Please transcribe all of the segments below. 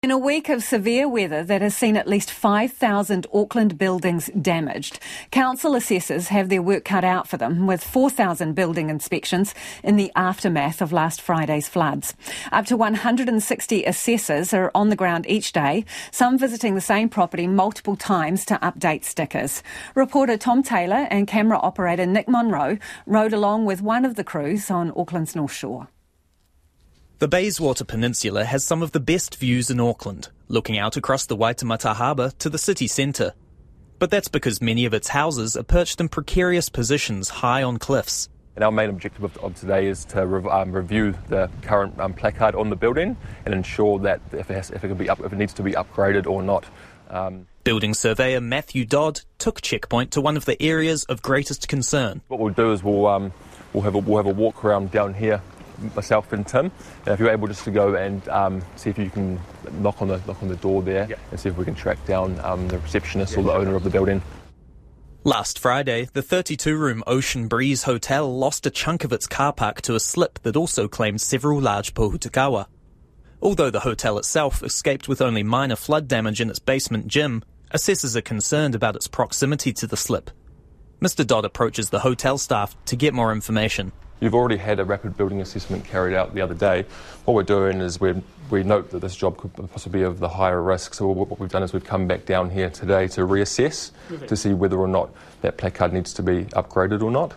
In a week of severe weather that has seen at least 5,000 Auckland buildings damaged, council assessors have their work cut out for them with 4,000 building inspections in the aftermath of last Friday's floods. Up to 160 assessors are on the ground each day, some visiting the same property multiple times to update stickers. Reporter Tom Taylor and camera operator Nick Monroe rode along with one of the crews on Auckland's North Shore. The Bayswater Peninsula has some of the best views in Auckland, looking out across the Waitemata Harbour to the city centre. But that's because many of its houses are perched in precarious positions high on cliffs. And our main objective of, of today is to rev, um, review the current um, placard on the building and ensure that if it, has, if it, can be up, if it needs to be upgraded or not. Um, Building surveyor Matthew Dodd took Checkpoint to one of the areas of greatest concern. What we'll do is we'll, um, we'll, have a, we'll have a walk around down here myself and Tim. And if you're able just to go and um, see if you can knock on the knock on the door there yeah. and see if we can track down um, the receptionist yeah, or the owner of the building. Last Friday, the 32 room Ocean Breeze Hotel lost a chunk of its car park to a slip that also claimed several large pohutukawa. Although the hotel itself escaped with only minor flood damage in its basement gym, assessors are concerned about its proximity to the slip. Mr. Dodd approaches the hotel staff to get more information. You've already had a rapid building assessment carried out the other day. What we're doing is we we note that this job could possibly be of the higher risk. So what we've done is we've come back down here today to reassess to see whether or not that placard needs to be upgraded or not.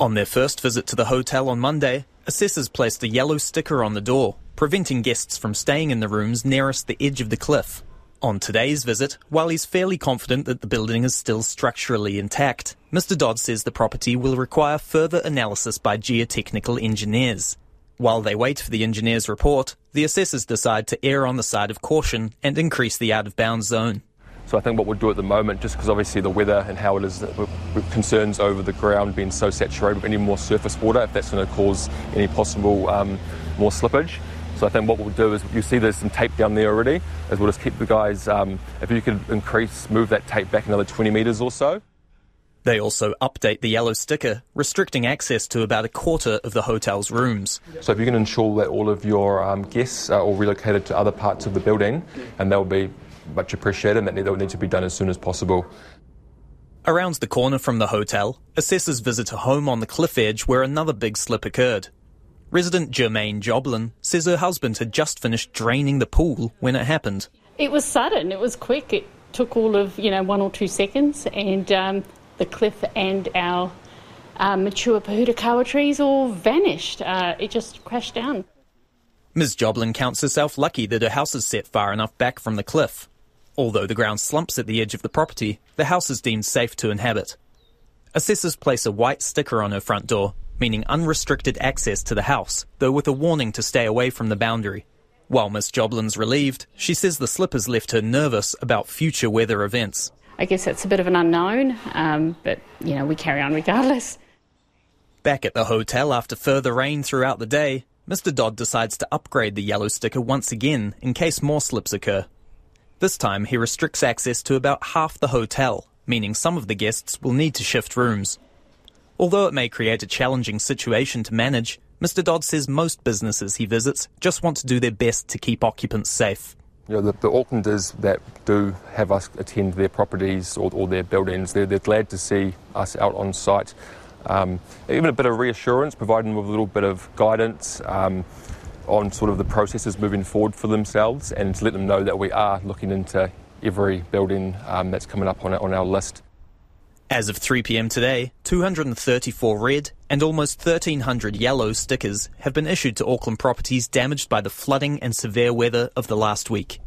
On their first visit to the hotel on Monday, assessors placed a yellow sticker on the door, preventing guests from staying in the rooms nearest the edge of the cliff. On today's visit, while he's fairly confident that the building is still structurally intact, Mr. Dodd says the property will require further analysis by geotechnical engineers. While they wait for the engineer's report, the assessors decide to err on the side of caution and increase the out of bounds zone. So I think what we'll do at the moment, just because obviously the weather and how it is, concerns over the ground being so saturated with any more surface water, if that's going to cause any possible um, more slippage, so I think what we'll do is you see there's some tape down there already, is we'll just keep the guys, um, if you could increase, move that tape back another 20 metres or so. They also update the yellow sticker, restricting access to about a quarter of the hotel's rooms. So if you can ensure that all of your um, guests are all relocated to other parts of the building, and they'll be much appreciated, and that will need to be done as soon as possible. Around the corner from the hotel, assessors visit a home on the cliff edge where another big slip occurred. Resident Germaine Joblin says her husband had just finished draining the pool when it happened. It was sudden, it was quick. It took all of, you know, one or two seconds, and um, the cliff and our uh, mature pohutukawa trees all vanished. Uh, it just crashed down. Ms. Joblin counts herself lucky that her house is set far enough back from the cliff. Although the ground slumps at the edge of the property, the house is deemed safe to inhabit. Assessors place a white sticker on her front door meaning unrestricted access to the house, though with a warning to stay away from the boundary. While Miss Joblin's relieved, she says the slippers left her nervous about future weather events. I guess that's a bit of an unknown, um, but you know we carry on regardless. Back at the hotel after further rain throughout the day, Mr. Dodd decides to upgrade the yellow sticker once again in case more slips occur. This time he restricts access to about half the hotel, meaning some of the guests will need to shift rooms. Although it may create a challenging situation to manage, Mr. Dodd says most businesses he visits just want to do their best to keep occupants safe. You know, the, the Aucklanders that do have us attend their properties or, or their buildings, they're, they're, glad to see us out on site. Um, even a bit of reassurance, providing them with a little bit of guidance um, on sort of the processes moving forward for themselves and to let them know that we are looking into every building um, that's coming up on on our list. As of 3 pm today, 234 red and almost 1,300 yellow stickers have been issued to Auckland properties damaged by the flooding and severe weather of the last week.